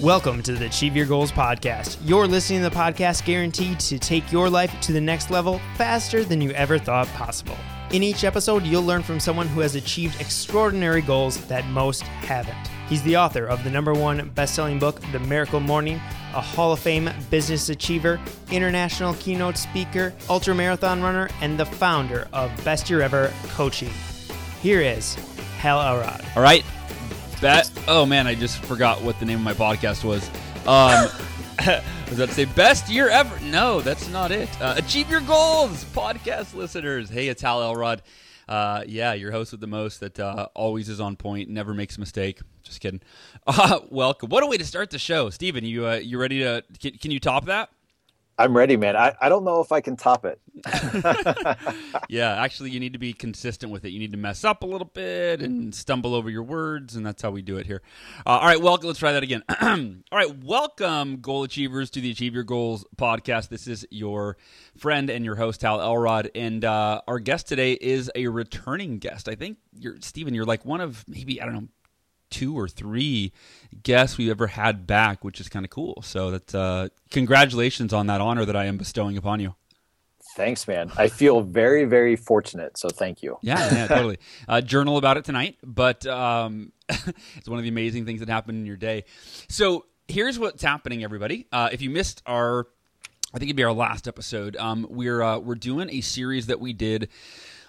Welcome to the Achieve Your Goals podcast. You're listening to the podcast guaranteed to take your life to the next level faster than you ever thought possible. In each episode, you'll learn from someone who has achieved extraordinary goals that most haven't. He's the author of the number one best selling book, The Miracle Morning, a Hall of Fame business achiever, international keynote speaker, ultra marathon runner, and the founder of Best Year Ever Coaching. Here is Hal Elrod. All right. That oh man, I just forgot what the name of my podcast was. Um, was that to say best year ever? No, that's not it. Uh, Achieve your goals, podcast listeners. Hey, it's Hal Elrod. Uh, yeah, your host with the most that uh, always is on point, never makes a mistake. Just kidding. Uh, welcome. What a way to start the show, Steven. You uh, you ready to? Can, can you top that? I'm ready, man. I, I don't know if I can top it. yeah, actually, you need to be consistent with it. You need to mess up a little bit and stumble over your words, and that's how we do it here. Uh, all right, welcome. Let's try that again. all right, welcome, goal achievers, to the Achieve Your Goals podcast. This is your friend and your host, Hal Elrod, and uh, our guest today is a returning guest. I think you're Stephen. You're like one of maybe I don't know two or three guests we've ever had back, which is kind of cool. So that uh, congratulations on that honor that I am bestowing upon you. Thanks, man. I feel very, very fortunate. So thank you. Yeah, yeah, totally. Uh, journal about it tonight, but um, it's one of the amazing things that happened in your day. So here's what's happening, everybody. Uh, if you missed our, I think it'd be our last episode. Um, we're uh, we're doing a series that we did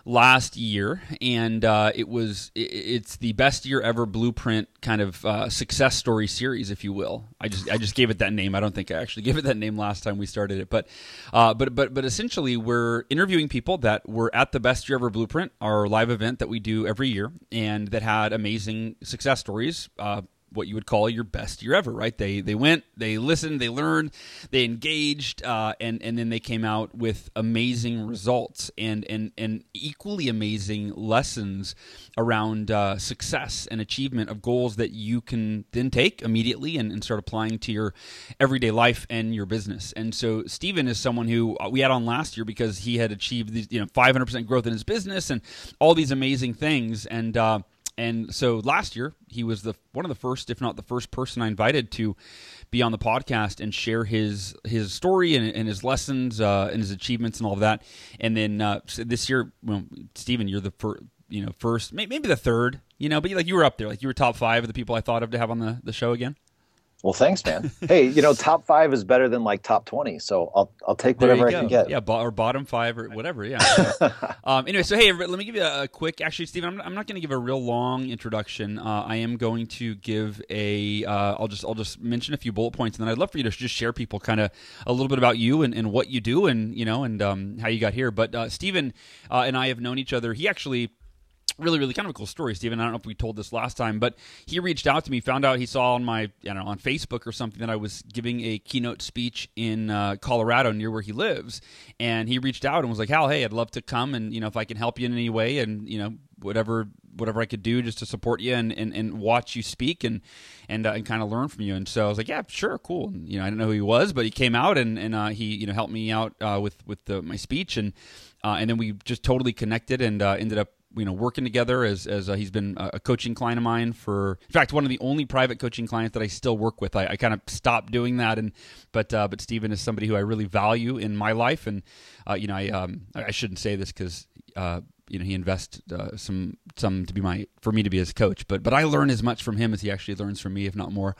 last year, and uh, it was it, it's the best year ever blueprint kind of uh, success story series, if you will. I just I just gave it that name. I don't think I actually gave it that name last time we started it, but uh, but but but essentially we're interviewing people that were at the best year ever blueprint, our live event that we do every year, and that had amazing success stories uh, what you would call your best year ever, right? They they went, they listened, they learned, they engaged, uh, and and then they came out with amazing results and and and equally amazing lessons around uh, success and achievement of goals that you can then take immediately and, and start applying to your everyday life and your business. And so Stephen is someone who uh, we had on last year because he had achieved these, you know 500% growth in his business and all these amazing things and. Uh, and so last year he was the one of the first, if not the first person I invited to be on the podcast and share his his story and, and his lessons uh, and his achievements and all of that. And then uh, so this year, well, Stephen, you're the first, you know, first, maybe the third, you know, but like you were up there, like you were top five of the people I thought of to have on the, the show again. Well, thanks, man. hey, you know, top five is better than like top twenty, so I'll I'll take whatever I can get. Yeah, bo- or bottom five or whatever. Yeah. Um, anyway, so hey, let me give you a, quick. Actually, Stephen, I'm, I'm not going to give a real long introduction. Uh, I am going to give a. Uh, I'll just I'll just mention a few bullet points, and then I'd love for you to just share people kind of a little bit about you and, and what you do, and you know, and um, how you got here. But uh, Stephen uh, and I have known each other. He actually really, really kind of a cool story, Stephen. I don't know if we told this last time, but he reached out to me, found out he saw on my, I don't know, on Facebook or something that I was giving a keynote speech in uh, Colorado near where he lives, and he reached out and was like, "Hal, hey, I'd love to come, and you know, if I can help you in any way, and you know, whatever." Whatever I could do just to support you and, and, and watch you speak and and, uh, and kind of learn from you, and so I was like, yeah, sure, cool. And, you know, I didn't know who he was, but he came out and and uh, he you know helped me out uh, with with the, my speech, and uh, and then we just totally connected and uh, ended up you know working together as as uh, he's been a coaching client of mine for in fact one of the only private coaching clients that I still work with. I, I kind of stopped doing that and but uh, but Stephen is somebody who I really value in my life. And uh, you know I um I shouldn't say this because uh, you know he invests uh, some some to be my for me to be his coach. But but I learn as much from him as he actually learns from me if not more.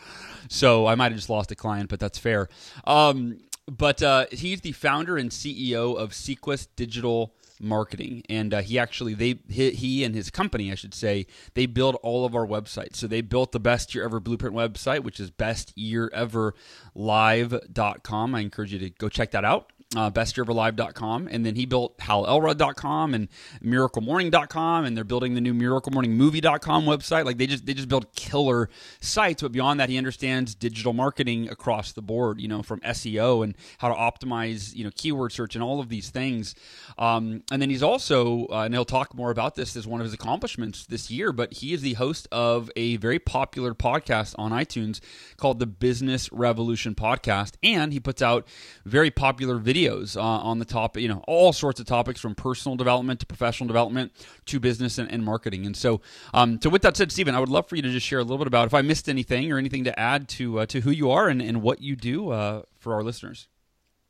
So I might have just lost a client but that's fair. Um but uh, he's the founder and CEO of Sequest Digital marketing. And uh, he actually they he, he, and his company i should say they build all of our websites. So they built the best year ever blueprint website which is best year ever bestyeareverlive.com i encourage you to go check that out uh, bestyeareverlive.com and then he built halelrod.com and miraclemorning.com and they're building the new miraclemorningmovie.com website. Like they just they just build killer sites but beyond that he understands digital marketing across the board you know from seo and how to optimize you know keyword search and all of these things. Um, and then he's also uh, and he'll talk more about this as one of his accomplishments this year but he is the host of a very popular podcast on itunes called the business revolution podcast and he puts out very popular videos videos uh, on the topic, you know, all sorts of topics from personal development to professional development to business and, and marketing. And so, um, so with that said, Stephen, I would love for you to just share a little bit about if I missed anything or anything to add to uh, to who you are and, and what you do uh, for our listeners.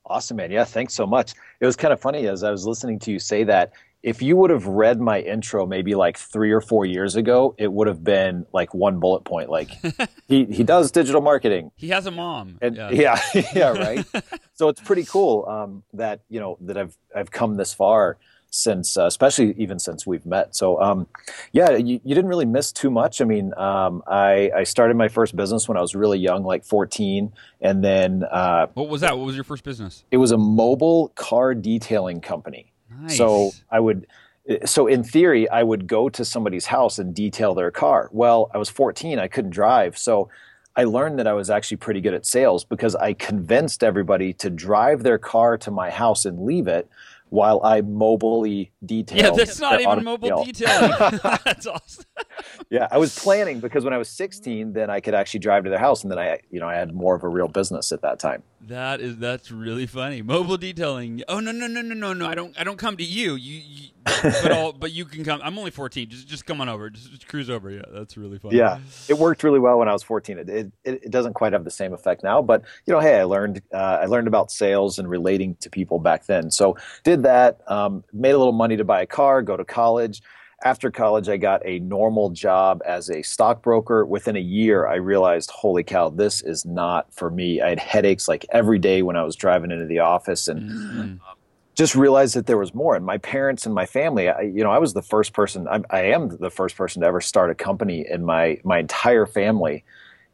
Awesome, man. Yeah, thanks so much. It was kind of funny as I was listening to you say that if you would have read my intro maybe like three or four years ago, it would have been like one bullet point. Like he, he does digital marketing. He has a mom. And, yeah. yeah, yeah, right. so it's pretty cool um, that you know that I've I've come this far since, uh, especially even since we've met. So um, yeah, you, you, didn't really miss too much. I mean, um, I I started my first business when I was really young, like 14, and then uh, what was that? What was your first business? It was a mobile car detailing company. Nice. So I would, eh, so in theory, I would go to somebody's house and detail their car. Well, I was 14, I couldn't drive. So I learned that I was actually pretty good at sales because I convinced everybody to drive their car to my house and leave it while I mobilely detail. Yeah, that's not even mobile detailing. that's awesome. yeah, I was planning because when I was 16, then I could actually drive to their house, and then I, you know, I had more of a real business at that time. That is that's really funny. Mobile detailing. Oh no no no no no no! I don't I don't come to you. You, you but all, but you can come. I'm only 14. Just just come on over. Just, just, cruise over. Yeah, that's really fun. Yeah, it worked really well when I was 14. It, it, it doesn't quite have the same effect now, but you know, hey, I learned uh, I learned about sales and relating to people back then. So did that. Um, made a little money to buy a car, go to college. After college, I got a normal job as a stockbroker. Within a year, I realized, holy cow, this is not for me. I had headaches like every day when I was driving into the office, and mm-hmm just realized that there was more. And my parents and my family, I, you know, I was the first person. I, I, am the first person to ever start a company in my my entire family,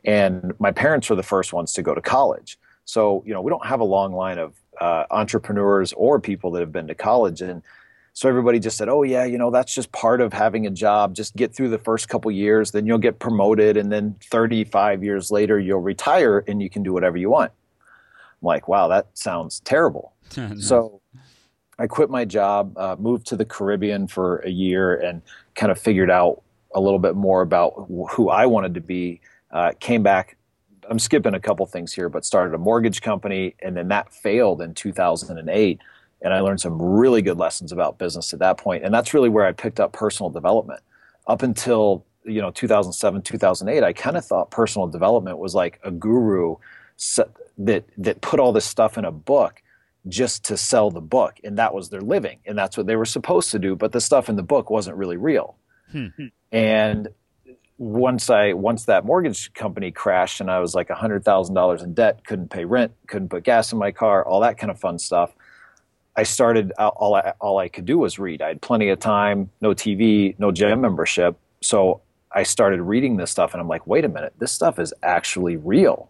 and my parents were the first ones to go to college. So you know, we don't have a long line of uh, entrepreneurs or people that have been to college, and so everybody just said, "Oh yeah, you know, that's just part of having a job. Just get through the first couple years, then you'll get promoted, and then 35 years later, you'll retire and you can do whatever you want." I'm like, "Wow, that sounds terrible." So I quit my job, uh, moved to the Caribbean for a year, and kind of figured out a little bit more about who I wanted to be. Uh, came back. I'm skipping a couple things here, but started a mortgage company, and then that failed in 2008. And I learned some really good lessons about business at that point, and that's really where I picked up personal development. Up until you know 2007, 2008, I kind of thought personal development was like a guru that that put all this stuff in a book just to sell the book and that was their living and that's what they were supposed to do but the stuff in the book wasn't really real. Hmm. and once i once that mortgage company crashed and i was like $100000 in debt couldn't pay rent couldn't put gas in my car all that kind of fun stuff i started all I, all I could do was read. I had plenty of time no tv no gym membership so i started reading this stuff and i'm like wait a minute this stuff is actually real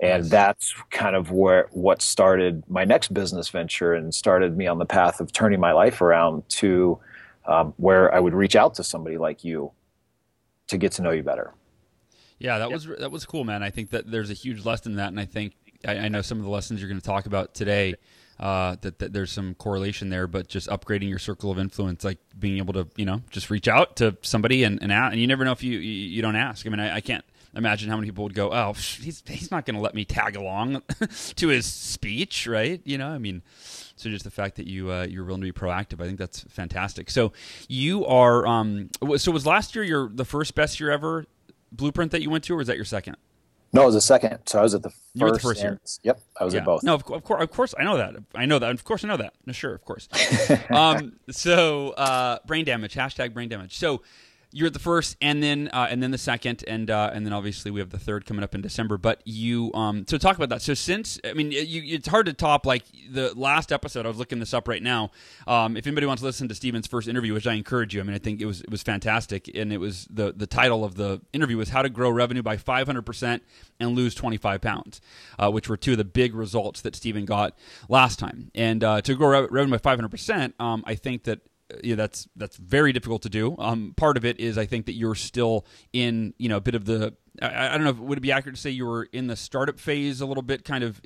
and that's kind of where what started my next business venture and started me on the path of turning my life around to um, where I would reach out to somebody like you to get to know you better. Yeah, that was that was cool, man. I think that there's a huge lesson in that, and I think I, I know some of the lessons you're going to talk about today. Uh, that, that there's some correlation there, but just upgrading your circle of influence, like being able to, you know, just reach out to somebody and and, and you never know if you you, you don't ask. I mean, I, I can't imagine how many people would go, "Oh, he's he's not going to let me tag along to his speech, right?" You know, I mean, so just the fact that you uh, you're willing to be proactive, I think that's fantastic. So you are, um, so was last year your the first best year ever blueprint that you went to, or was that your second? No, it was the second. So I was at the first. You were the first year. Yep, I was yeah. at both. No, of, of, course, of course, I know that. I know that. Of course, I know that. No, sure, of course. um, so, uh, brain damage. Hashtag brain damage. So, you're at the first, and then uh, and then the second, and uh, and then obviously we have the third coming up in December. But you, um, so talk about that. So since I mean, you, it's hard to top like the last episode. I was looking this up right now. Um, if anybody wants to listen to Stephen's first interview, which I encourage you, I mean, I think it was it was fantastic, and it was the the title of the interview was how to grow revenue by 500 percent and lose 25 pounds, uh, which were two of the big results that Stephen got last time. And uh, to grow revenue by 500 percent, um, I think that yeah, that's that's very difficult to do. Um, part of it is I think that you're still in you know a bit of the I, I, don't know would it be accurate to say you were in the startup phase a little bit, kind of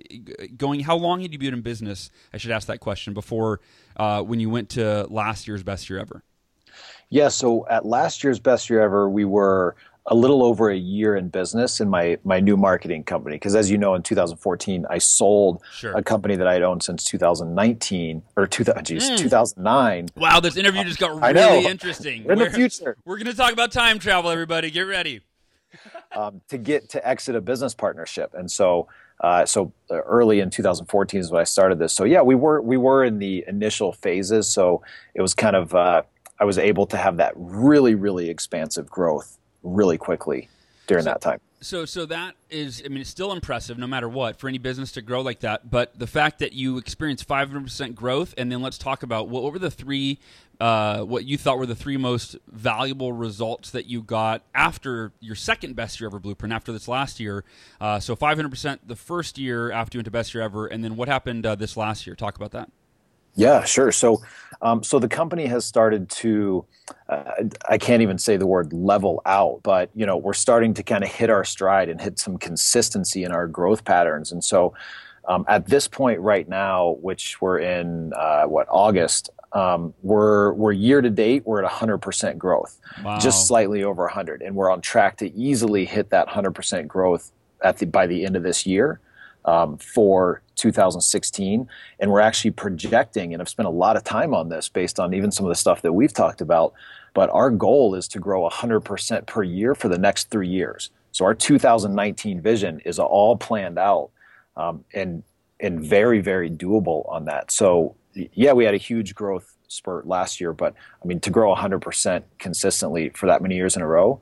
going. How long had you been in business? I should ask that question before uh, when you went to last year's best year ever. Yeah, so at last year's best year ever, we were a little over a year in business in my my new marketing company because as you know in 2014 I sold Sure. a company that I'd owned since 2019 or 2000 geez, 2009 Wow, this interview just got I really interesting. We're in the We're- future. We're going to talk about time travel, everybody. Get ready. um, to get to exit a business partnership. And so, uh, so uh, early in 2014 is when I started this. So yeah, we were we were in the initial phases. So it was kind of uh, I was able to have that really really expansive growth really quickly during that time. So, so that is, I mean, it's still impressive no matter what for any business to grow like that. But the fact that you experienced 500% growth, and then let's talk about what, what were the three, uh, what you thought were the three most valuable results that you got after your second best year ever blueprint, after this last year. Uh, so 500% the first year after you went to best year ever, and then what happened uh, this last year? Talk about that. Yeah, sure. So, um, so the company has started to, uh, I can't even say the word level out, but you know, we're starting to kind of hit our stride and hit some consistency in our growth patterns. And so, um, at this point right now, which we're in uh, what August, um, we're we're year to date, we're at 100% growth, Wow. just slightly over 100, and we're on track to easily hit that 100% growth at the by the end of this year um, for 2016. And we're actually projecting, and I've spent a lot of time on this based on even some of the stuff that we've talked about. But our goal is to grow 100% per year for the next three years. So our 2019 vision is all planned out um, and and very very doable on that. So yeah, we had a huge growth spurt last year, but I mean to grow 100% consistently for that many years in a row,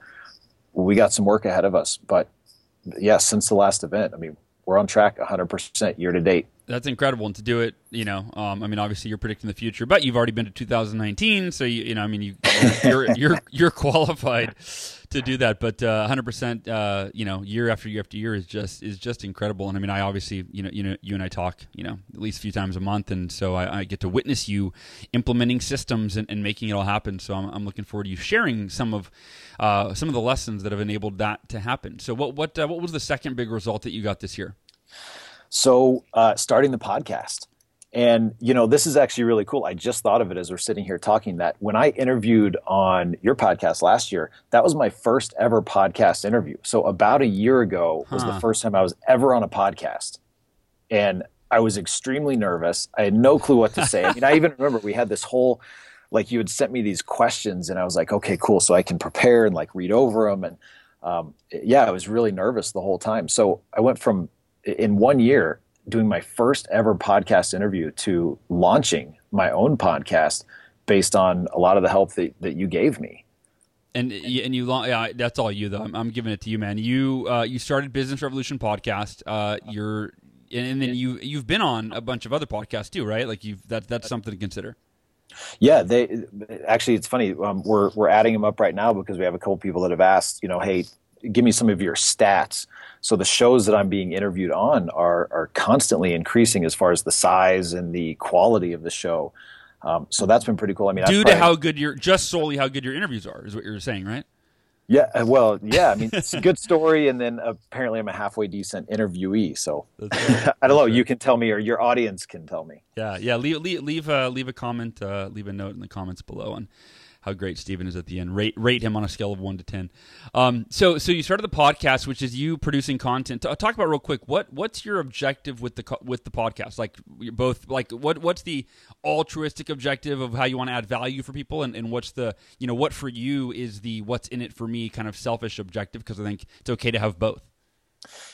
we got some work ahead of us. But yeah, since the last event, I mean we're on track 100% year to date. That's incredible, and to do it, you know, um, I mean, obviously you're predicting the future, but you've already been to 2019, so you, you know, I mean, you, you're you're you're qualified to do that. But uh, 100%, uh, you know, year after year after year is just is just incredible. And I mean, I obviously, you know, you know, you and I talk, you know, at least a few times a month, and so I, I get to witness you implementing systems and, and making it all happen. So I'm, I'm looking forward to you sharing some of uh, some of the lessons that have enabled that to happen. So what what uh, what was the second big result that you got this year? So, uh, starting the podcast. And, you know, this is actually really cool. I just thought of it as we're sitting here talking that when I interviewed on your podcast last year, that was my first ever podcast interview. So, about a year ago was Huh. the first time I was ever on a podcast. And I was extremely nervous. I had no clue what to say. I mean, I even remember we had this whole, like, you had sent me these questions, and I was like, okay, cool. So I can prepare and, like, read over them. And, um, yeah, I was really nervous the whole time. So I went from in one year doing my first ever podcast interview to launching my own podcast based on a lot of the help that, that you gave me. And and you, yeah, that's all you though. I'm, I'm giving it to you, man. You uh, you started Business Revolution podcast. Uh, you're and, and then you you've been on a bunch of other podcasts too, right? Like you've that that's something to consider. Yeah, they actually it's funny. Um, we're we're adding them up right now because we have a couple people that have asked, you know, hey, give me some of your stats. So the shows that I'm being interviewed on are are constantly increasing as far as the size and the quality of the show. Um, so that's been pretty cool. I mean, Due to how good your just solely how good your interviews are is what you're saying, right? Yeah, uh, well, yeah. I mean, it's a good story, and then apparently I'm a halfway decent interviewee. So I don't know. You can tell me, or your audience can tell me. Yeah, yeah. Leave leave leave, uh, leave a comment, uh, leave a note in the comments below on how great Steven is at the end. Rate rate him on a scale of one to ten. Um, so so you started the podcast, which is you producing content. Talk about real quick. What what's your objective with the with the podcast? Like you're both like what what's the altruistic objective of how you want to add value for people, and, and what's the you know what for you is the what's in it for me kind of selfish objective? Because I think it's okay to have both.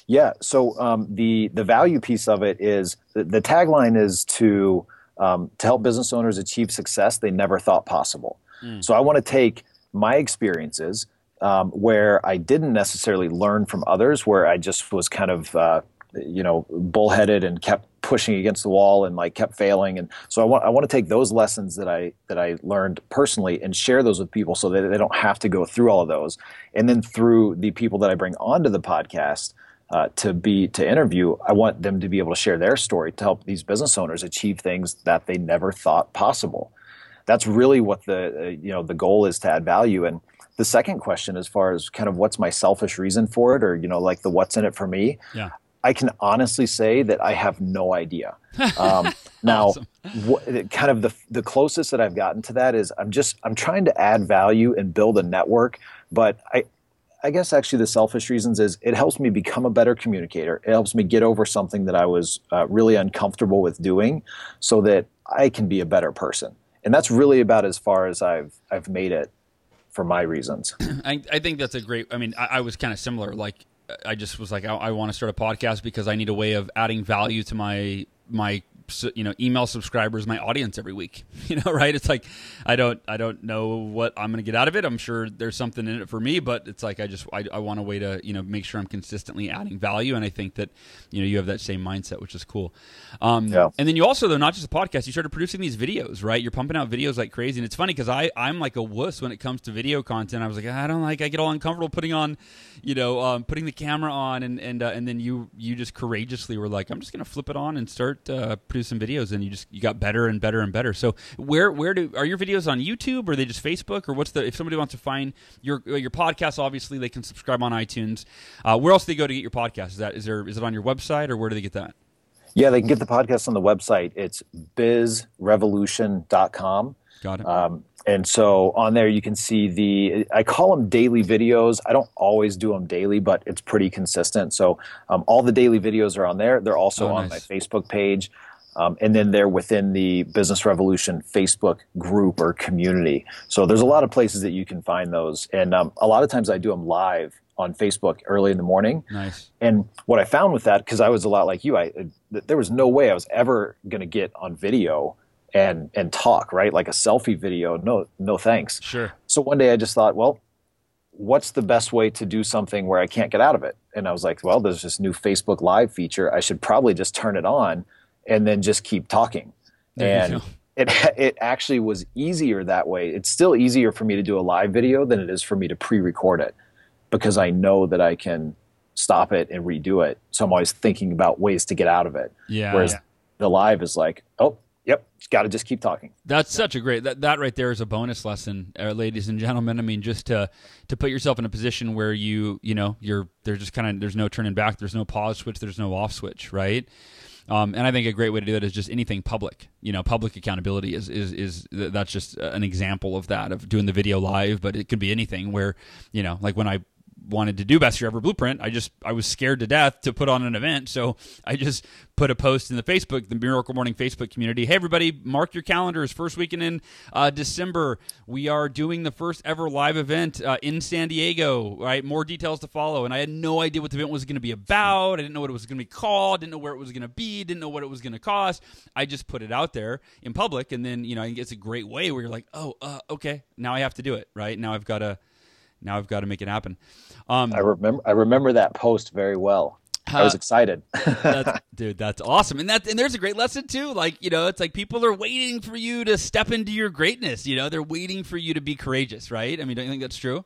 Yeah. So um, the the value piece of it is the, the tagline is to um, to help business owners achieve success they never thought possible. So I want to take my experiences um, where I didn't necessarily learn from others, where I just was kind of uh, you know bullheaded and kept pushing against the wall and like kept failing. And so I want I want to take those lessons that I that I learned personally and share those with people so that they don't have to go through all of those. And then through the people that I bring onto the podcast uh, to be to interview, I want them to be able to share their story to help these business owners achieve things that they never thought possible. That's really what the uh, you know the goal is to add value. And the second question, as far as kind of what's my selfish reason for it, or you know like the what's in it for me, Yeah. I can honestly say that I have no idea. Um, now, Awesome. kind of the the closest that I've gotten to that is I'm just I'm trying to add value and build a network, but I I guess actually the selfish reasons is it helps me become a better communicator. It helps me get over something that I was uh, really uncomfortable with doing, so that I can be a better person. And that's really about as far as I've I've made it for my reasons. I, I think that's a great. I mean, I, I was kind of similar. Like, I just was like, I, I want to start a podcast because I need a way of adding value to my my you know email subscribers my audience every week. You know right? It's like i don't i don't know what i'm going to get out of it. I'm sure there's something in it for me but it's like i just i, I want a way to you know make sure i'm consistently adding value. And i think that you know you have that same mindset which is cool. Um, yeah. and then you also though not just a podcast you started producing these videos right? You're pumping out videos like crazy. And it's funny because i i'm like a wuss when it comes to video content. I was like i don't like i get all uncomfortable putting on you know um, putting the camera on. And and uh, and then you you just courageously were like i'm just going to flip it on and start uh, some videos and you just you got better and better and better. So where where do are your videos on YouTube or are they just Facebook or what's the if somebody wants to find your your podcast obviously they can subscribe on iTunes. Uh, where else do they go to get your podcast? Is that is there is it on your website or where do they get that? Yeah, they can get the podcast on the website. It's bizrevolution.com. Got it. Um, and so on there you can see the i call them daily videos i don't always do them daily but it's pretty consistent so um, all the daily videos are on there they're also oh, on nice. my facebook page um, and then they're within the business revolution facebook group or community. So there's a lot of places that you can find those. And um, a lot of times i do them live on facebook early in the morning. Nice. And what i found with that because i was a lot like you i there was no way i was ever going to get on video and and talk right? Like a selfie video no no thanks. Sure. So one day i just thought well what's the best way to do something where i can't get out of it? And i was like well there's this new facebook live feature. I should probably just turn it on and then just keep talking there and it it actually was easier that way it's still easier for me to do a live video than it is for me to pre-record it because i know that i can stop it and redo it so i'm always thinking about ways to get out of it yeah whereas yeah. the live is like oh Yep, got to just keep talking. That's such a great that that right there is a bonus lesson, uh, ladies and gentlemen. I mean, just to to put yourself in a position where you you know you're there's just kind of there's no turning back, there's no pause switch, there's no off switch, right? Um, and I think a great way to do that is just anything public. You know, public accountability is is is that's just an example of that of doing the video live, but it could be anything where you know, like when I wanted to do best year ever blueprint i just i was scared to death to put on an event. So i just put a post in the facebook the miracle morning facebook community. Hey everybody mark your calendars. First weekend in uh, december we are doing the first ever live event uh, in san diego right? More details to follow. And i had no idea what the event was going to be about. I didn't know what it was going to be called. Didn't know where it was going to be. Didn't know what it was going to cost. I just put it out there in public. And then you know it's a great way where you're like oh uh, okay now i have to do it right? Now i've got to now I've got to make it happen. Um, I remember I remember that post very well. I was excited. that's, dude, that's awesome. And that and there's a great lesson too. Like, you know, it's like people are waiting for you to step into your greatness, you know. They're waiting for you to be courageous, right? I mean, don't you think that's true?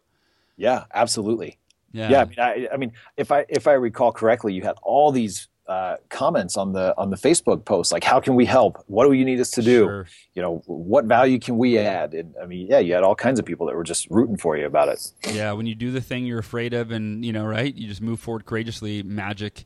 Yeah, absolutely. Yeah. Yeah, I mean I, I mean if I if I recall correctly, you had all these uh, comments on the on the Facebook post, like how can we help? What do you need us to do? Sure. You know, what value can we add? And I mean, yeah, you had all kinds of people that were just rooting for you about it. Yeah, when you do the thing you're afraid of, and you know, right, you just move forward courageously. Magic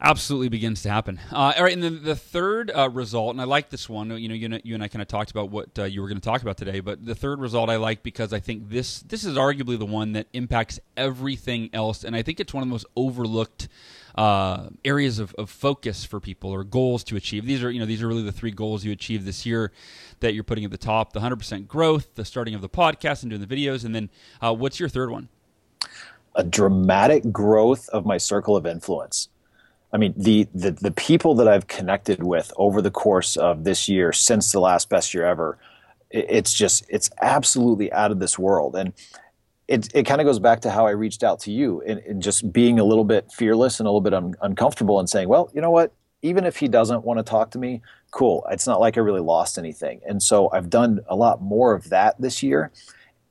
absolutely begins to happen. Uh, all right, and then the third uh, result, and I like this one. You know, you, you and I kind of talked about what uh, you were going to talk about today, but the third result I like because I think this this is arguably the one that impacts everything else, and I think it's one of the most overlooked uh, areas of, of focus for people or goals to achieve. These are you know these are really the three goals you achieve this year that you're putting at the top: the 100% growth, the starting of the podcast, and doing the videos. And then uh, what's your third one? A dramatic growth of my circle of influence. I mean, the, the the people that I've connected with over the course of this year, since the last best year ever, it's just it's absolutely out of this world. And it, it kind of goes back to how I reached out to you and, just being a little bit fearless and a little bit un- uncomfortable and saying, well, you know what? Even if he doesn't want to talk to me, cool. It's not like I really lost anything. And so I've done a lot more of that this year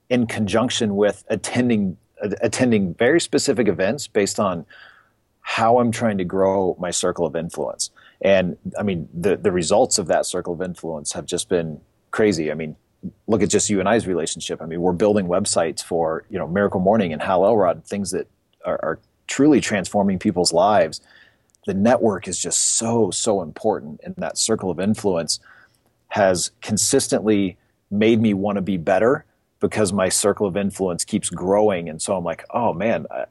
in conjunction with attending attending very specific events based on how I'm trying to grow my circle of influence. And I mean, the the results of that circle of influence have just been crazy. I mean, look at just you and I's relationship. I mean, we're building websites for you know Miracle Morning and Hal Elrod, things that are, are truly transforming people's lives. The network is just so so important, and that circle of influence has consistently made me want to be better, because my circle of influence keeps growing. And so I'm like, oh man, I,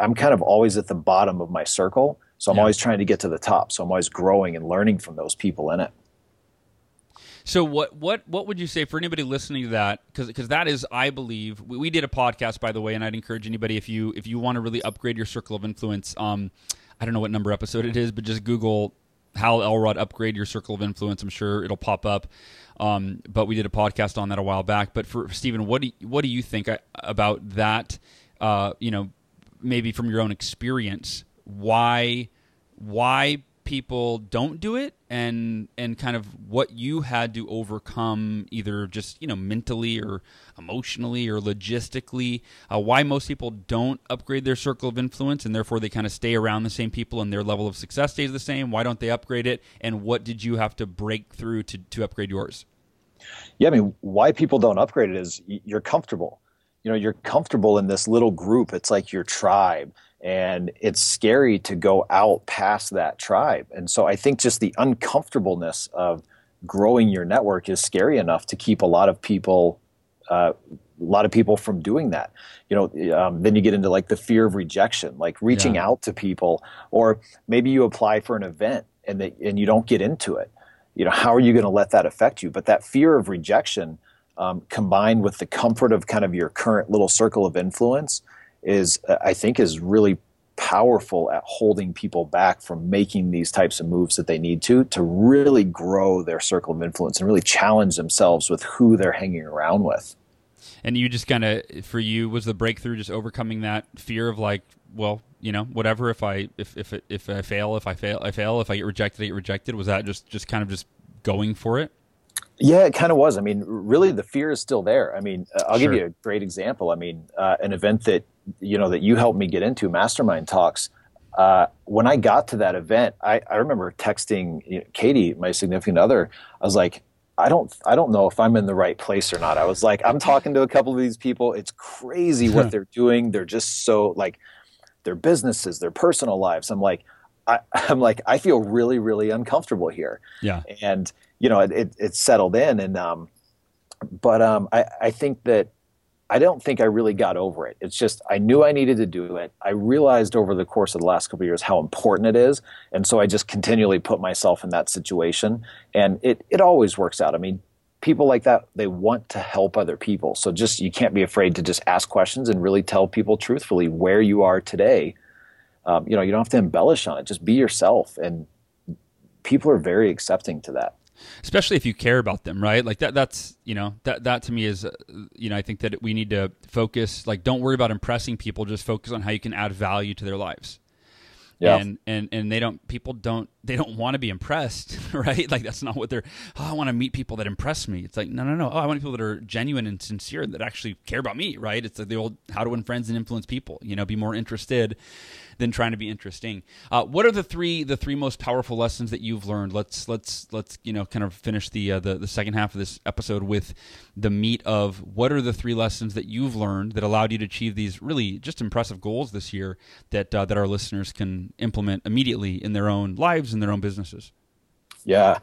am kind of always at the bottom of my circle. So I'm yeah. always trying to get to the top. So I'm always growing and learning from those people in it. So what what what would you say for anybody listening to that? Because because that is, I believe, we, we, did a podcast by the way, and I'd encourage anybody if you if you want to really upgrade your circle of influence. Um, I don't know what number episode it is, but just Google Hal Elrod upgrade your circle of influence. I'm sure it'll pop up. Um, but we did a podcast on that a while back. But for Stephen, what do you, what do you think uh, about that? Uh, you know, maybe from your own experience, why why people don't do it and and kind of what you had to overcome either just you know mentally or emotionally or logistically. Uh, why most people don't upgrade their circle of influence and therefore they kind of stay around the same people and their level of success stays the same. Why don't they upgrade it? And what did you have to break through to, to upgrade yours? Yeah i mean why people don't upgrade it is you're comfortable you know you're comfortable in this little group. It's like your tribe and it's scary to go out past that tribe. And so i think just the uncomfortableness of growing your network is scary enough to keep a lot of people uh, a lot of people from doing that. You know um, then you get into like the fear of rejection like reaching yeah. out to people or maybe you apply for an event and they, and you don't get into it. You know how are you going to let that affect you? But that fear of rejection um, combined with the comfort of kind of your current little circle of influence is I think is really powerful at holding people back from making these types of moves that they need to to really grow their circle of influence and really challenge themselves with who they're hanging around with. And you just kind of for you was the breakthrough just overcoming that fear of like, well, you know, whatever if I if if if I fail, if I fail, I fail, if I get rejected, I get rejected. Was that just just kind of just going for it? Yeah, it kind of was. I mean, really, the fear is still there. I mean, I'll sure. give you a great example. I mean, uh, an event that you know that you helped me get into mastermind talks uh, when i got to that event i, I remember texting you know, katie my significant other. I was like i don't i don't know if i'm in the right place or not. I was like i'm talking to a couple of these people. It's crazy what they're doing. They're just so like their businesses their personal lives. I'm like I, am like i feel really really uncomfortable here. Yeah. And you know it, it, it settled in and um but um i i think that I don't think I really got over it. It's just I knew I needed to do it. I realized over the course of the last couple years how important it is, and so I just continually put myself in that situation, and it it always works out. I mean, people like that they want to help other people, so just you can't be afraid to just ask questions and really tell people truthfully where you are today. Um, you know, you don't have to embellish on it. Just be yourself, and people are very accepting to that especially if you care about them, right? Like that. That's you know that that to me is uh, you know I think that we need to focus. Like, don't worry about impressing people. Just focus on how you can add value to their lives. Yeah. And and and they don't people don't they don't want to be impressed, right? Like that's not what they're oh, I want to meet people that impress me. It's like no no no. Oh, I want people that are genuine and sincere that actually care about me, right? It's like the old how to win friends and influence people, you know, be more interested than trying to be interesting. Uh, what are the three the three most powerful lessons that you've learned? Let's let's let's you know kind of finish the uh, the the second half of this episode with the meat of what are the three lessons that you've learned that allowed you to achieve these really just impressive goals this year that uh, that our listeners can implement immediately in their own lives and their own businesses. Yeah.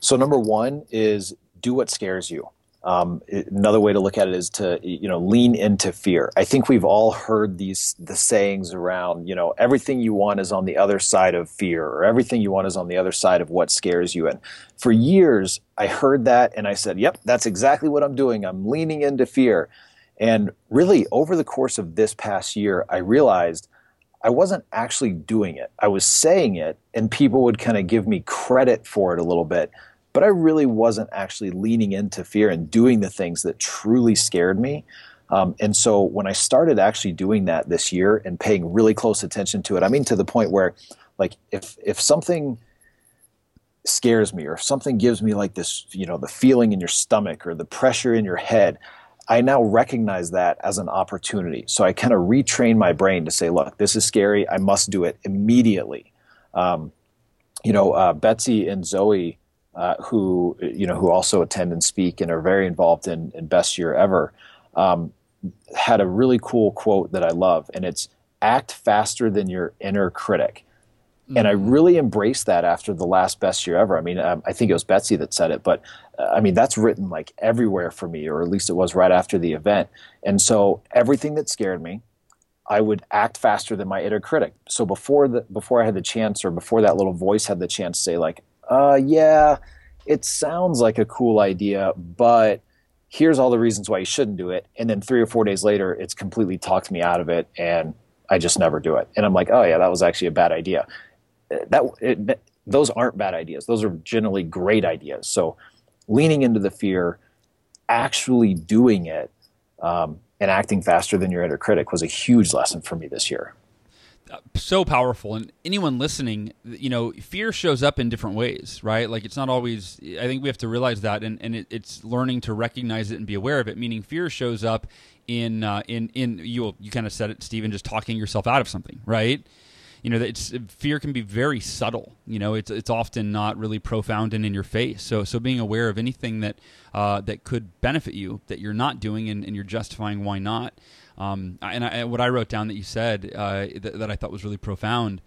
So number one is do what scares you. Um, another way to look at it is to you know lean into fear. I think we've all heard these the sayings around you know everything you want is on the other side of fear, or everything you want is on the other side of what scares you. And for years, I heard that and I said, "Yep, that's exactly what I'm doing. I'm leaning into fear." And really, over the course of this past year, I realized I wasn't actually doing it. I was saying it, and people would kind of give me credit for it a little bit but I really wasn't actually leaning into fear and doing the things that truly scared me. Um, and so when I started actually doing that this year and paying really close attention to it, I mean to the point where, like, if if something scares me or if something gives me like this, you know, the feeling in your stomach or the pressure in your head, I now recognize that as an opportunity. So I kind of retrain my brain to say, look, this is scary. I must do it immediately. Um, you know, uh, Betsy and Zoe uh, who you know who also attend and speak and are very involved in, in Best Year Ever, um, had a really cool quote that I love, and it's "Act faster than your inner critic." Mm-hmm. And I really embraced that after the last best year ever. I mean, um, I think it was Betsy that said it, but uh, I mean, that's written like everywhere for me, or at least it was right after the event. And so everything that scared me, I would act faster than my inner critic. So before the before I had the chance, or before that little voice had the chance to say like, uh, yeah, it sounds like a cool idea, but here's all the reasons why you shouldn't do it. And then three or four days later, it's completely talked me out of it, and I just never do it. And I'm like, oh yeah, that was actually a bad idea. That it, those aren't bad ideas. Those are generally great ideas. So leaning into the fear, actually doing it, um, and acting faster than your inner critic was a huge lesson for me this year so powerful and anyone listening you know fear shows up in different ways right? Like it's not always i think we have to realize that and, and it, it's learning to recognize it and be aware of it meaning fear shows up in uh, in in you you kind of said it stephen just talking yourself out of something right? You know it's fear can be very subtle you know it's it's often not really profound and in your face. So so being aware of anything that uh, that could benefit you that you're not doing and, and you're justifying why not um, and I, what I wrote down that you said uh, that, that, I thought was really profound.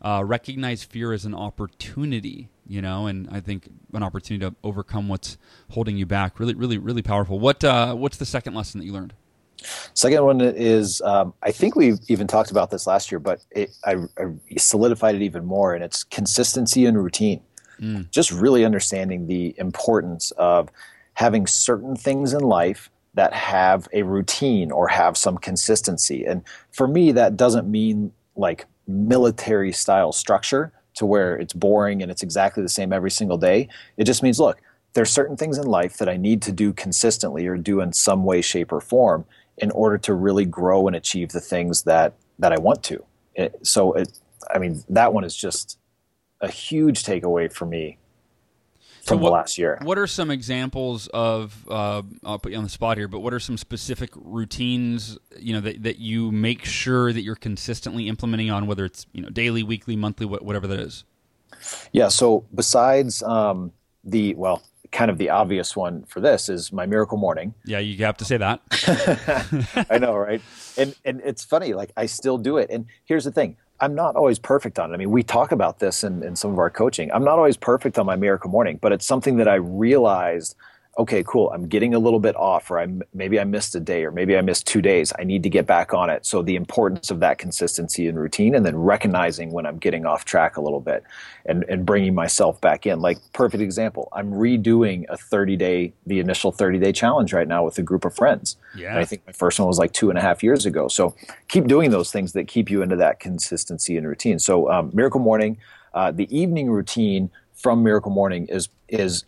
Uh, recognize fear as an opportunity, you know, and I think an opportunity to overcome what's holding you back. Really, really, really powerful. What uh, What's the second lesson that you learned? Second one is um, I think we even talked about this last year, but it, I, I, solidified it even more, and it's consistency and routine. Mm. Just really understanding the importance of having certain things in life that have a routine or have some consistency. And for me, that doesn't mean like military style structure to where it's boring and it's exactly the same every single day. It just means, look, there's certain things in life that I need to do consistently or do in some way, shape, or form in order to really grow and achieve the things that that I want to. It, so, it, I mean, that one is just a huge takeaway for me from so what, the last year. What are some examples of? Uh, I'll put you on the spot here, but what are some specific routines you know that, that you make sure that you're consistently implementing on, whether it's you know daily, weekly, monthly, whatever that is? Yeah. So besides um, the well, kind of the obvious one for this is my miracle morning. Yeah, you have to say that. I know, right? And and it's funny, like I still do it. And here's the thing: I'm not always perfect on it. I mean, we talk about this in, in some of our coaching. I'm not always perfect on my miracle morning, but it's something that I realized – okay, cool, I'm getting a little bit off, or I maybe I missed a day, or maybe I missed two days. I need to get back on it. So the importance of that consistency and routine, and then recognizing when I'm getting off track a little bit, and and bringing myself back in. Like perfect example, I'm redoing a 30 day, the initial 30 day challenge right now with a group of friends. Yeah, and I think my first one was like two and a half years ago. So keep doing those things that keep you into that consistency and routine. So um, Miracle Morning, uh, the evening routine from Miracle Morning is is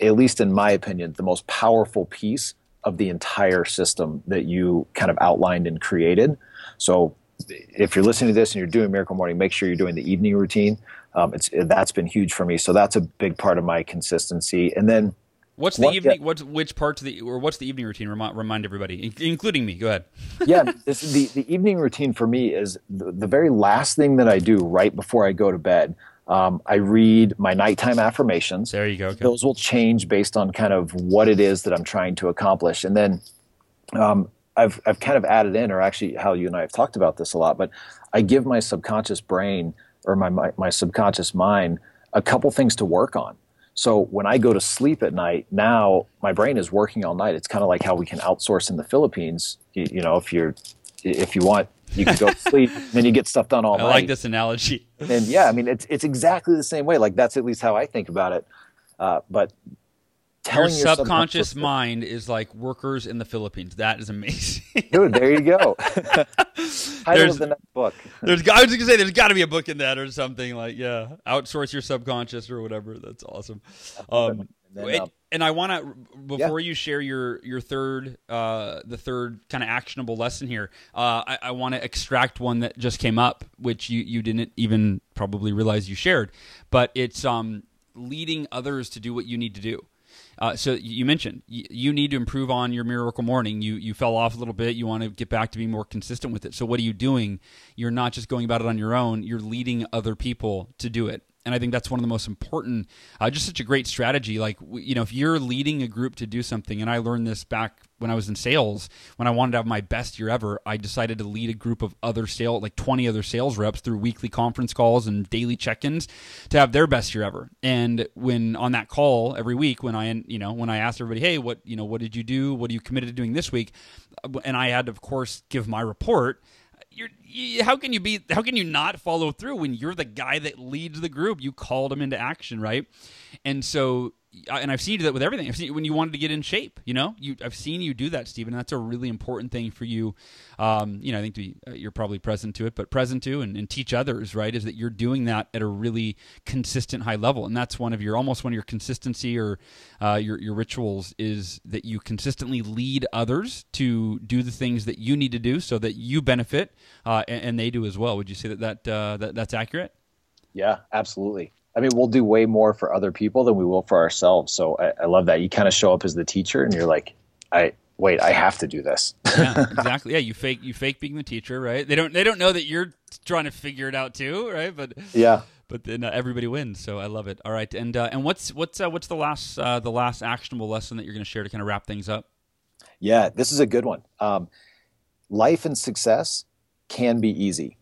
at least in my opinion, the most powerful piece of the entire system that you kind of outlined and created. So if you're listening to this and you're doing Miracle Morning, make sure you're doing the evening routine. Um, it's that's been huge for me. So that's a big part of my consistency. And then what's the what, evening? Yeah, what's which parts of the or what's the evening routine? Remind, remind everybody, including me. Go ahead. yeah, this, the the evening routine for me is the, the very last thing that I do right before I go to bed. Um, I read my nighttime affirmations. There you go. Okay. Those will change based on kind of what it is that I'm trying to accomplish. And then um, I've, I've kind of added in, or actually, how you and I have talked about this a lot, but I give my subconscious brain or my, my, my subconscious mind a couple things to work on. So when I go to sleep at night, now my brain is working all night. It's kind of like how we can outsource in the Philippines. You, you know, if you're if you want you can go to sleep, and then you get stuff done all I night. I like this analogy. And yeah, I mean, it's it's exactly the same way. Like that's at least how I think about it. Uh, but your, your subconscious mind is like workers in the Philippines. That is amazing, dude. There you go. Title of the next book. there's, I was gonna say, there's got to be a book in that or something like, yeah, outsource your subconscious or whatever. That's awesome. Um, then, uh, and I want to before yeah. you share your your third uh, the third kind of actionable lesson here. Uh, I, I want to extract one that just came up, which you you didn't even probably realize you shared, but it's um leading others to do what you need to do. Uh, so you mentioned you need to improve on your miracle morning. You you fell off a little bit. You want to get back to being more consistent with it. So what are you doing? You're not just going about it on your own. You're leading other people to do it and I think that's one of the most important. Uh, just such a great strategy. Like you know, if you're leading a group to do something, and I learned this back when I was in sales, when I wanted to have my best year ever, I decided to lead a group of other sales, like 20 other sales reps through weekly conference calls and daily check-ins to have their best year ever. And when on that call every week, when I, you know, when I asked everybody, Hey, what, you know, what did you do? What are you committed to doing this week? And I had to, of course, give my report you're you, how can you be how can you not follow through when you're the guy that leads the group? You called him into action right? And so and I've seen you do that with everything. I've seen when you wanted to get in shape. You know, you I've seen you do that, Stephen. That's a really important thing for you. Um, you know, I think be, uh, you're probably present to it, but present to and, and, teach others. Right, is that you're doing that at a really consistent high level, and that's one of your almost one of your consistency or uh, your your rituals is that you consistently lead others to do the things that you need to do so that you benefit uh, and, and, they do as well. Would you say that that, uh, that that's accurate? Yeah, absolutely. I mean, we'll do way more for other people than we will for ourselves. So I, I love that. You kind of show up as the teacher and you're like, I wait, I have to do this. yeah, exactly. Yeah, you fake you fake being the teacher, right? They don't they don't know that you're trying to figure it out too, right? But yeah, but then uh, everybody wins. So I love it. All right, and uh, and what's what's uh, what's the last uh, the last actionable lesson that you're going to share to kind of wrap things up? Yeah, this is a good one. Um, life and success can be easy.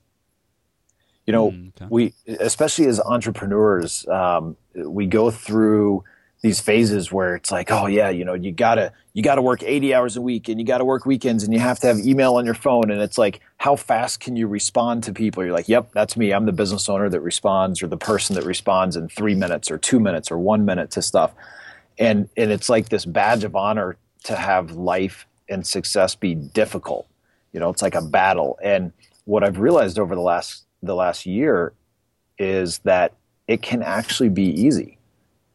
You know, mm, okay. we, especially as entrepreneurs, um, we go through these phases where it's like, oh yeah, you know, you gotta you gotta work 80 hours a week and you gotta work weekends and you have to have email on your phone and it's like, how fast can you respond to people? You're like, yep, that's me. I'm the business owner that responds or the person that responds in three minutes or two minutes or one minute to stuff. And and it's like this badge of honor to have life and success be difficult. You know, it's like a battle. And what I've realized over the last the last year is that it can actually be easy.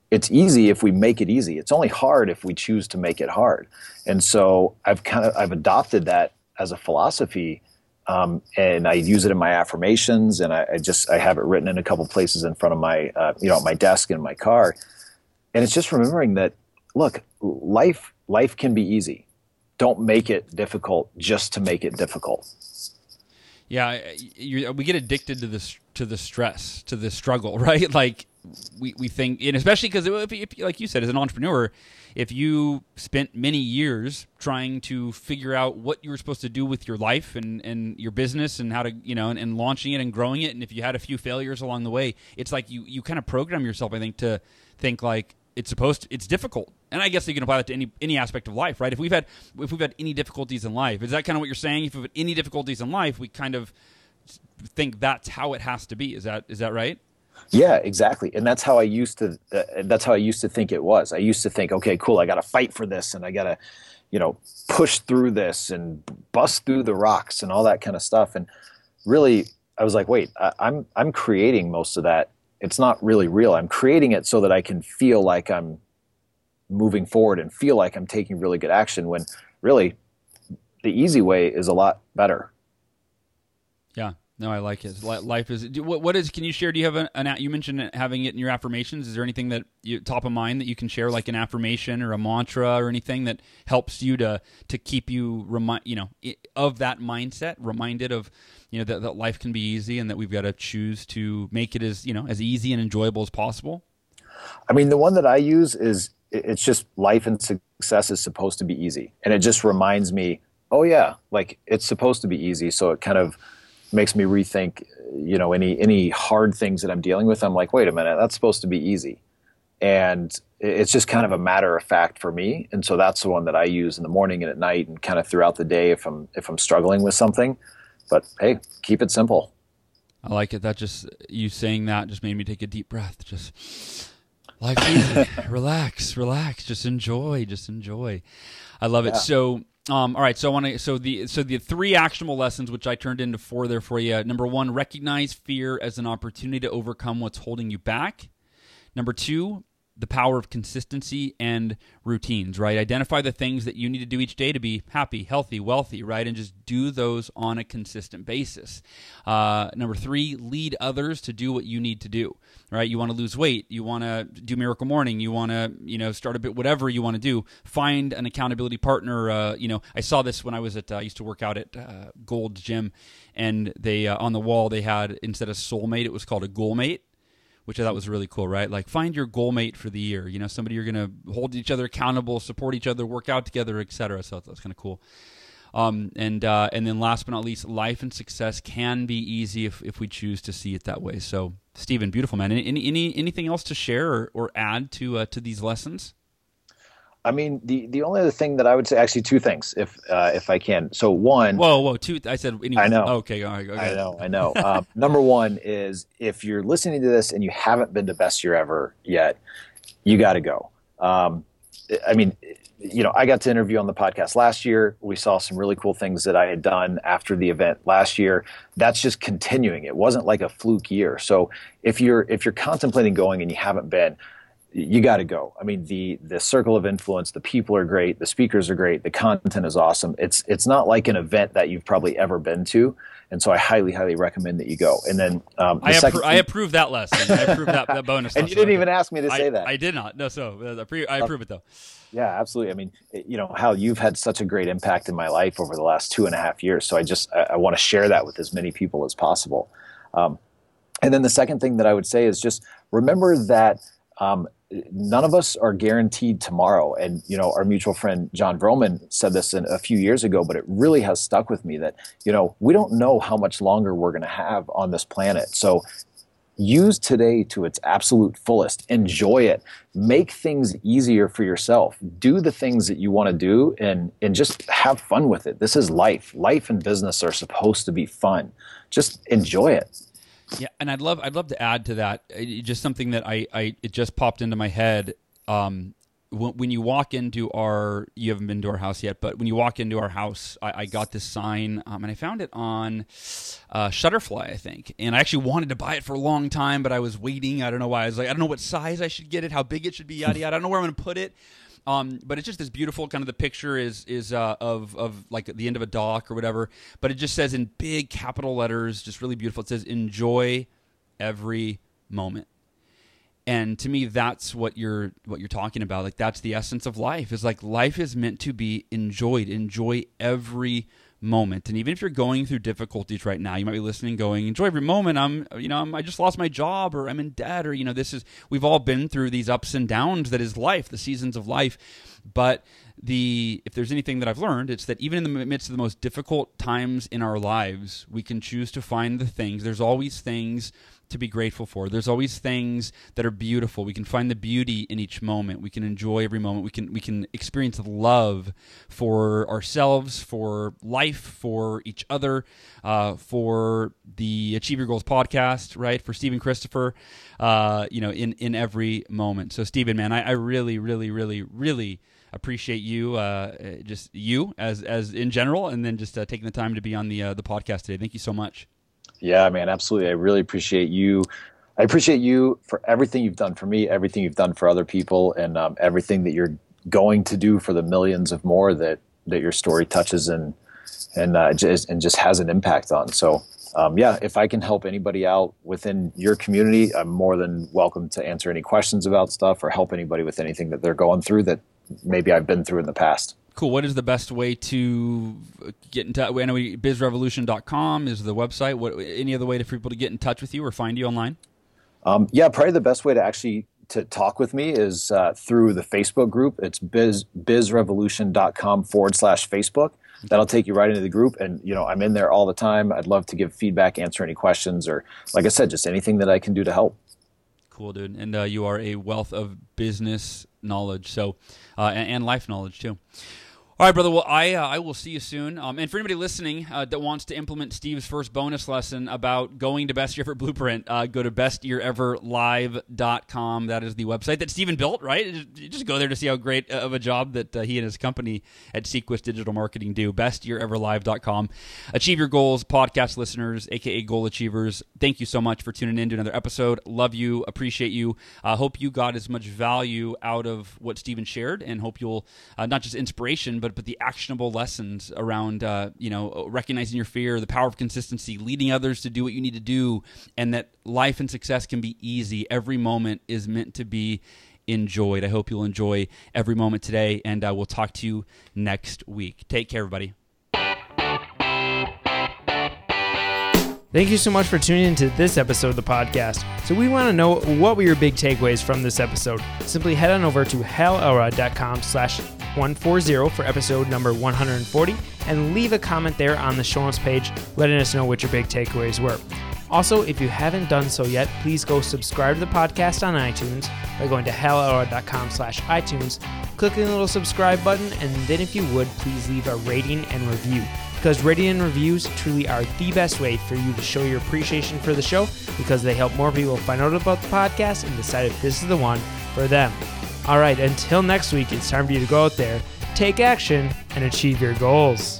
It's easy if we make it easy. It's only hard if we choose to make it hard. And so I've kind of I've adopted that as a philosophy, um, and I use it in my affirmations, and I, I, just I have it written in a couple places in front of my uh, you know my desk in my car, and it's just remembering that look, life life can be easy. Don't make it difficult just to make it difficult. Yeah, we get addicted to this to the stress, to the struggle, right? Like we, we think, and especially because, like you said, as an entrepreneur, if you spent many years trying to figure out what you were supposed to do with your life and, and your business and how to, you know, and, and launching it and growing it, and if you had a few failures along the way, it's like you, you kind of program yourself, I think, to think like, it's supposed to, it's difficult and i guess you can apply that to any any aspect of life right? If we've had if we've had any difficulties in life is that kind of what you're saying? If we've had any difficulties in life we kind of think that's how it has to be. Is that is that right? Yeah exactly. And that's how i used to uh, that's how i used to think it was. I used to think okay cool i gotta fight for this and i gotta you know push through this and bust through the rocks and all that kind of stuff. And really i was like wait I, i'm i'm creating most of that. It's not really real. I'm creating it so that I can feel like I'm moving forward and feel like I'm taking really good action when really the easy way is a lot better. Yeah. No, I like it. Life is what, what is? Can you share? Do you have an, an, You mentioned having it in your affirmations. Is there anything that you top of mind that you can share, like an affirmation or a mantra or anything that helps you to to keep you remind you know of that mindset, reminded of you know that, that life can be easy and that we've got to choose to make it as you know as easy and enjoyable as possible i mean the one that i use is it's just life and success is supposed to be easy and it just reminds me oh yeah like it's supposed to be easy so it kind of makes me rethink you know any any hard things that i'm dealing with i'm like wait a minute that's supposed to be easy and it's just kind of a matter of fact for me and so that's the one that i use in the morning and at night and kind of throughout the day if i'm if i'm struggling with something but hey, keep it simple. I like it. That just you saying that just made me take a deep breath. Just life easy, relax, relax, just enjoy, just enjoy. I love it. So, um, all right. So I want to. So the so the three actionable lessons, which I turned into four there for you. Number one, recognize fear as an opportunity to overcome what's holding you back. Number two, the power of consistency and routines, right? Identify the things that you need to do each day to be happy, healthy, wealthy, right? And just do those on a consistent basis. Uh, number three, lead others to do what you need to do, right? You want to lose weight, you want to do Miracle Morning, you want to, you know, start a bit, whatever you want to do. Find an accountability partner. Uh, you know, I saw this when I was at, uh, I used to work out at uh, Gold Gym, and they uh, on the wall they had instead of soulmate, it was called a goalmate which I thought was really cool, right? Like find your goal mate for the year. You know, somebody you're going to hold each other accountable, support each other, work out together, etc. So that's kind of cool. Um, and uh, and then last but not least, life and success can be easy if, if we choose to see it that way. So, Stephen, beautiful man. Any, any anything else to share or, or add to uh, to these lessons? I mean, the the only other thing that I would say, actually, two things, if uh, if I can. So one, whoa, whoa, two. I said, I know. Okay, all right, I know, I know. um, number one is if you're listening to this and you haven't been to Best Year Ever yet, you got to go. Um, I mean, you know, I got to interview on the podcast last year. We saw some really cool things that I had done after the event last year. That's just continuing. It wasn't like a fluke year. So if you're if you're contemplating going and you haven't been, you got to go. I mean, the the circle of influence, the people are great, the speakers are great, the content is awesome. It's it's not like an event that you've probably ever been to, and so I highly highly recommend that you go. And then um, the I, appro- I approve that lesson. I approve that, that bonus. and lesson. you didn't even ask me to say I, that. I did not. No, so uh, I approve it though. Yeah, absolutely. I mean, you know, Hal you've had such a great impact in my life over the last two and a half years. So I just I, I want to share that with as many people as possible. Um, and then the second thing that I would say is just remember that um, none of us are guaranteed tomorrow. And you know, our mutual friend Jon Vroman said this in, a few years ago, but it really has stuck with me that you know we don't know how much longer we're going to have on this planet. So use today to its absolute fullest. Enjoy it. Make things easier for yourself. Do the things that you want to do and, and just have fun with it. This is life. Life and business are supposed to be fun. Just enjoy it. Yeah, and I'd love I'd love to add to that uh, just something that I, I it just popped into my head. Um, when, when, you walk into our you haven't been to our house yet, but when you walk into our house, I, I got this sign um, and I found it on uh, Shutterfly, I think, and I actually wanted to buy it for a long time, but I was waiting. I don't know why. I was like, I don't know what size I should get it, how big it should be, yada yada. I don't know where I'm going to put it. Um, but it's just this beautiful kind of the picture is is uh, of of like the end of a dock or whatever. But it just says in big capital letters, just really beautiful. It says enjoy every moment. And to me, that's what you're what you're talking about. Like that's the essence of life. Is like life is meant to be enjoyed. Enjoy every moment. And even if you're going through difficulties right now, you might be listening, going, "Enjoy every moment." I'm, you know, I'm, I just lost my job, or I'm in debt, or you know, this is. We've all been through these ups and downs. That is life, the seasons of life. But the if there's anything that I've learned, it's that even in the midst of the most difficult times in our lives, we can choose to find the things. There's always things to be grateful for. There's always things that are beautiful. We can find the beauty in each moment. We can enjoy every moment. We can we can experience love for ourselves, for life, for each other, uh, for the Achieve Your Goals podcast, right? For Stephen Christopher, uh, you know, in in every moment. So Stephen, man, I, I really, really, really, really appreciate you, uh, just you as as in general, and then just uh, taking the time to be on the uh, the podcast today. Thank you so much. Yeah, man, absolutely. I really appreciate you. I appreciate you for everything you've done for me, everything you've done for other people, and um, everything that you're going to do for the millions of more that that your story touches and and uh, just and just has an impact on. So. Um, yeah, if I can help anybody out within your community, I'm more than welcome to answer any questions about stuff or help anybody with anything that they're going through that maybe I've been through in the past. Cool. What is the best way to get in touch? I know bizrevolution.com is the website. What any other way for people to get in touch with you or find you online? Um, yeah, probably the best way to actually to talk with me is uh, through the Facebook group. It's biz bizrevolution.com forward slash Facebook. That'll take you right into the group, and you know I'm in there all the time. I'd love to give feedback, answer any questions, or like I said, just anything that I can do to help. Cool, dude. And uh, you are a wealth of business knowledge, so uh, and, and life knowledge too. All right, brother. Well, I uh, I will see you soon. Um, and for anybody listening uh, that wants to implement Steve's first bonus lesson about going to Best Year Ever Blueprint, uh, go to bestyeareverlive.com. That is the website that Steven built, right? Just go there to see how great of a job that uh, he and his company at Sequist Digital Marketing do. Bestyeareverlive.com. Achieve your goals, podcast listeners, aka goal achievers. Thank you so much for tuning in to another episode. Love you, appreciate you. I hope you got as much value out of what Steven shared, and hope you'll uh, not just inspiration, but but the actionable lessons around uh, you know recognizing your fear, the power of consistency, leading others to do what you need to do, and that life and success can be easy. Every moment is meant to be enjoyed. I hope you'll enjoy every moment today, and uh, we'll talk to you next week. Take care, everybody. Thank you so much for tuning into this episode of the podcast. So we want to know what were your big takeaways from this episode. Simply head on over to halelrod.com slash 140 for episode number 140 and leave a comment there on the show notes page letting us know what your big takeaways were. Also, if you haven't done so yet, please go subscribe to the podcast on iTunes by going to halelrod.com slash iTunes, clicking the little subscribe button, and then if you would, please leave a rating and review because rating and reviews truly are the best way for you to show your appreciation for the show because they help more people find out about the podcast and decide if this is the one for them. All right, until next week, it's time for you to go out there, take action, and achieve your goals.